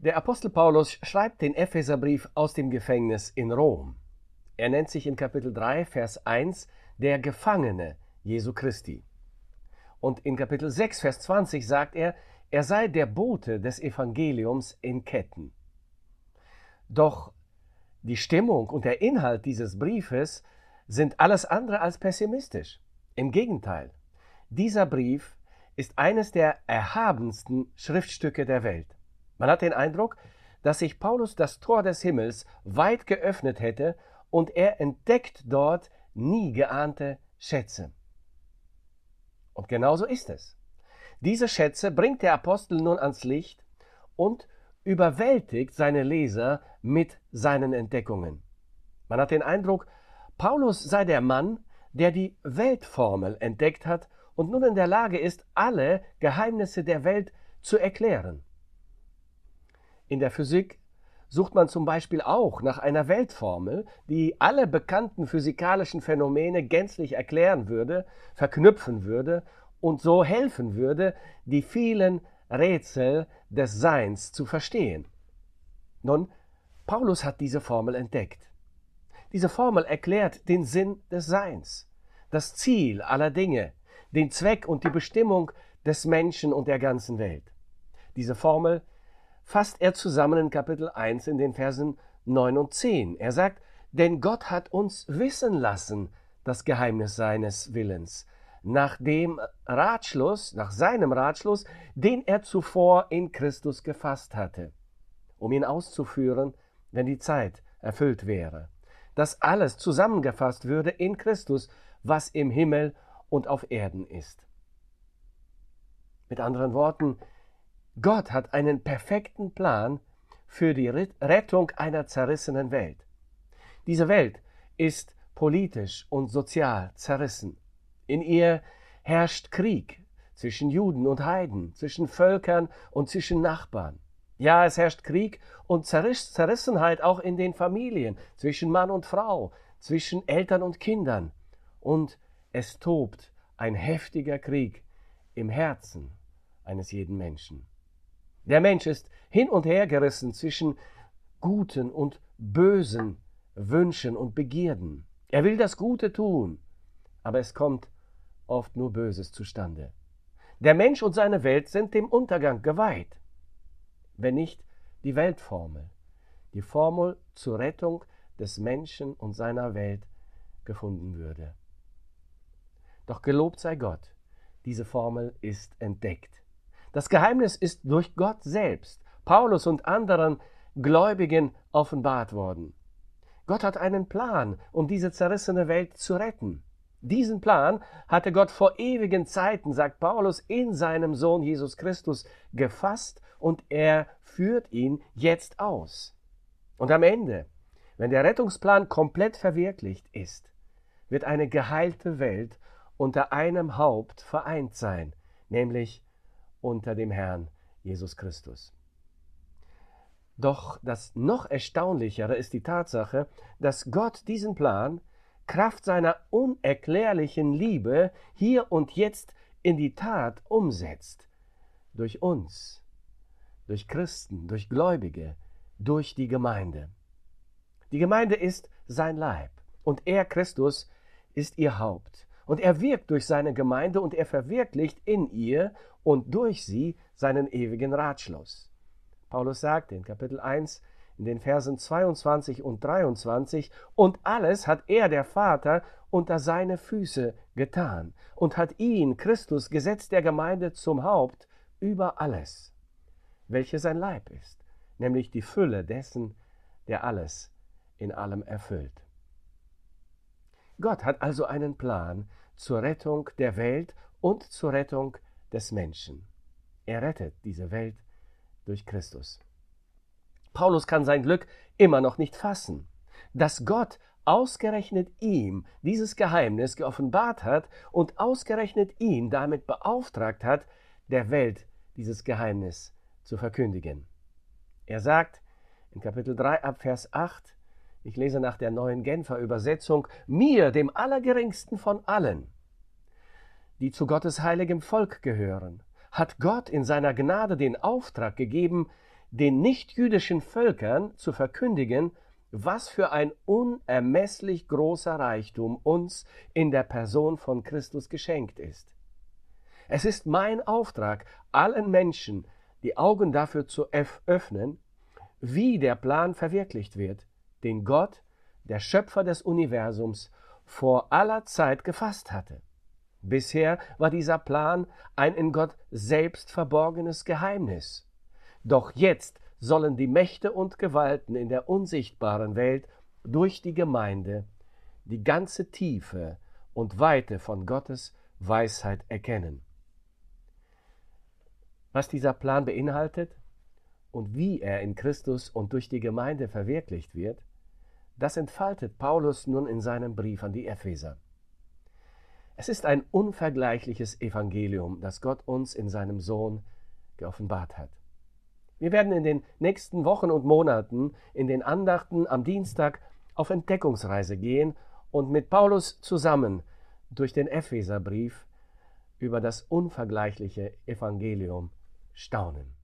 Der Apostel Paulus schreibt den Epheserbrief aus dem Gefängnis in Rom. Er nennt sich in Kapitel 3, Vers 1 der Gefangene Jesu Christi. Und in Kapitel 6, Vers 20 sagt er, er sei der Bote des Evangeliums in Ketten. Doch die Stimmung und der Inhalt dieses Briefes sind alles andere als pessimistisch. Im Gegenteil, dieser Brief ist eines der erhabensten Schriftstücke der Welt. Man hat den Eindruck, dass sich Paulus das Tor des Himmels weit geöffnet hätte und er entdeckt dort nie geahnte Schätze. Und genauso ist es. Diese Schätze bringt der Apostel nun ans Licht und überwältigt seine Leser mit seinen Entdeckungen. Man hat den Eindruck, Paulus sei der Mann, der die Weltformel entdeckt hat und nun in der Lage ist, alle Geheimnisse der Welt zu erklären. In der Physik sucht man zum Beispiel auch nach einer Weltformel, die alle bekannten physikalischen Phänomene gänzlich erklären würde, verknüpfen würde und so helfen würde, die vielen Rätsel des Seins zu verstehen. Nun, Paulus hat diese Formel entdeckt. Diese Formel erklärt den Sinn des Seins, das Ziel aller Dinge, den Zweck und die Bestimmung des Menschen und der ganzen Welt. Diese Formel fasst er zusammen in Kapitel 1 in den Versen 9 und 10. Er sagt, denn Gott hat uns wissen lassen das Geheimnis seines Willens, nach dem Ratschluss, nach seinem Ratschluss, den er zuvor in Christus gefasst hatte, um ihn auszuführen, wenn die Zeit erfüllt wäre. Dass alles zusammengefasst würde in Christus, was im Himmel und auf Erden ist. Mit anderen Worten, Gott hat einen perfekten Plan für die Rettung einer zerrissenen Welt. Diese Welt ist politisch und sozial zerrissen. In ihr herrscht Krieg zwischen Juden und Heiden, zwischen Völkern und zwischen Nachbarn. Ja, es herrscht Krieg und Zerrissenheit auch in den Familien, zwischen Mann und Frau, zwischen Eltern und Kindern. Und es tobt ein heftiger Krieg im Herzen eines jeden Menschen. Der Mensch ist hin und her gerissen zwischen guten und bösen Wünschen und Begierden. Er will das Gute tun, aber es kommt oft nur Böses zustande. Der Mensch und seine Welt sind dem Untergang geweiht, wenn nicht die Weltformel, die Formel zur Rettung des Menschen und seiner Welt gefunden würde. Doch gelobt sei Gott, diese Formel ist entdeckt. Das Geheimnis ist durch Gott selbst, Paulus und anderen Gläubigen offenbart worden. Gott hat einen Plan, um diese zerrissene Welt zu retten. Diesen Plan hatte Gott vor ewigen Zeiten, sagt Paulus, in seinem Sohn Jesus Christus gefasst und er führt ihn jetzt aus. Und am Ende, wenn der Rettungsplan komplett verwirklicht ist, wird eine geheilte Welt unter einem Haupt vereint sein, nämlich unter dem Herrn Jesus Christus. Doch das noch erstaunlichere ist die Tatsache, dass Gott diesen Plan Kraft seiner unerklärlichen Liebe hier und jetzt in die Tat umsetzt. Durch uns, durch Christen, durch Gläubige, durch die Gemeinde. Die Gemeinde ist sein Leib und er, Christus, ist ihr Haupt. Und er wirkt durch seine Gemeinde und er verwirklicht in ihr und durch sie seinen ewigen Ratschluss. Paulus sagt in Kapitel 1 in den Versen 22 und 23, und alles hat er, der Vater, unter seine Füße getan und hat ihn, Christus, gesetzt der Gemeinde zum Haupt über alles, welche sein Leib ist, nämlich die Fülle dessen, der alles in allem erfüllt. Gott hat also einen Plan zur Rettung der Welt und zur Rettung des Menschen. Er rettet diese Welt durch Christus. Paulus kann sein Glück immer noch nicht fassen, dass Gott ausgerechnet ihm dieses Geheimnis geoffenbart hat und ausgerechnet ihn damit beauftragt hat, der Welt dieses Geheimnis zu verkündigen. Er sagt in Kapitel 3 ab Vers 8, ich lese nach der neuen Genfer Übersetzung, mir, dem Allergeringsten von allen, die zu Gottes heiligem Volk gehören, hat Gott in seiner Gnade den Auftrag gegeben, den nichtjüdischen Völkern zu verkündigen, was für ein unermesslich großer Reichtum uns in der Person von Christus geschenkt ist. Es ist mein Auftrag, allen Menschen die Augen dafür zu öffnen, wie der Plan verwirklicht wird, den Gott, der Schöpfer des Universums, vor aller Zeit gefasst hatte. Bisher war dieser Plan ein in Gott selbst verborgenes Geheimnis. Doch jetzt sollen die Mächte und Gewalten in der unsichtbaren Welt durch die Gemeinde die ganze Tiefe und Weite von Gottes Weisheit erkennen. Was dieser Plan beinhaltet und wie er in Christus und durch die Gemeinde verwirklicht wird, das entfaltet Paulus nun in seinem Brief an die Epheser. Es ist ein unvergleichliches Evangelium, das Gott uns in seinem Sohn geoffenbart hat. Wir werden in den nächsten Wochen und Monaten in den Andachten am Dienstag auf Entdeckungsreise gehen und mit Paulus zusammen durch den Epheserbrief über das unvergleichliche Evangelium staunen.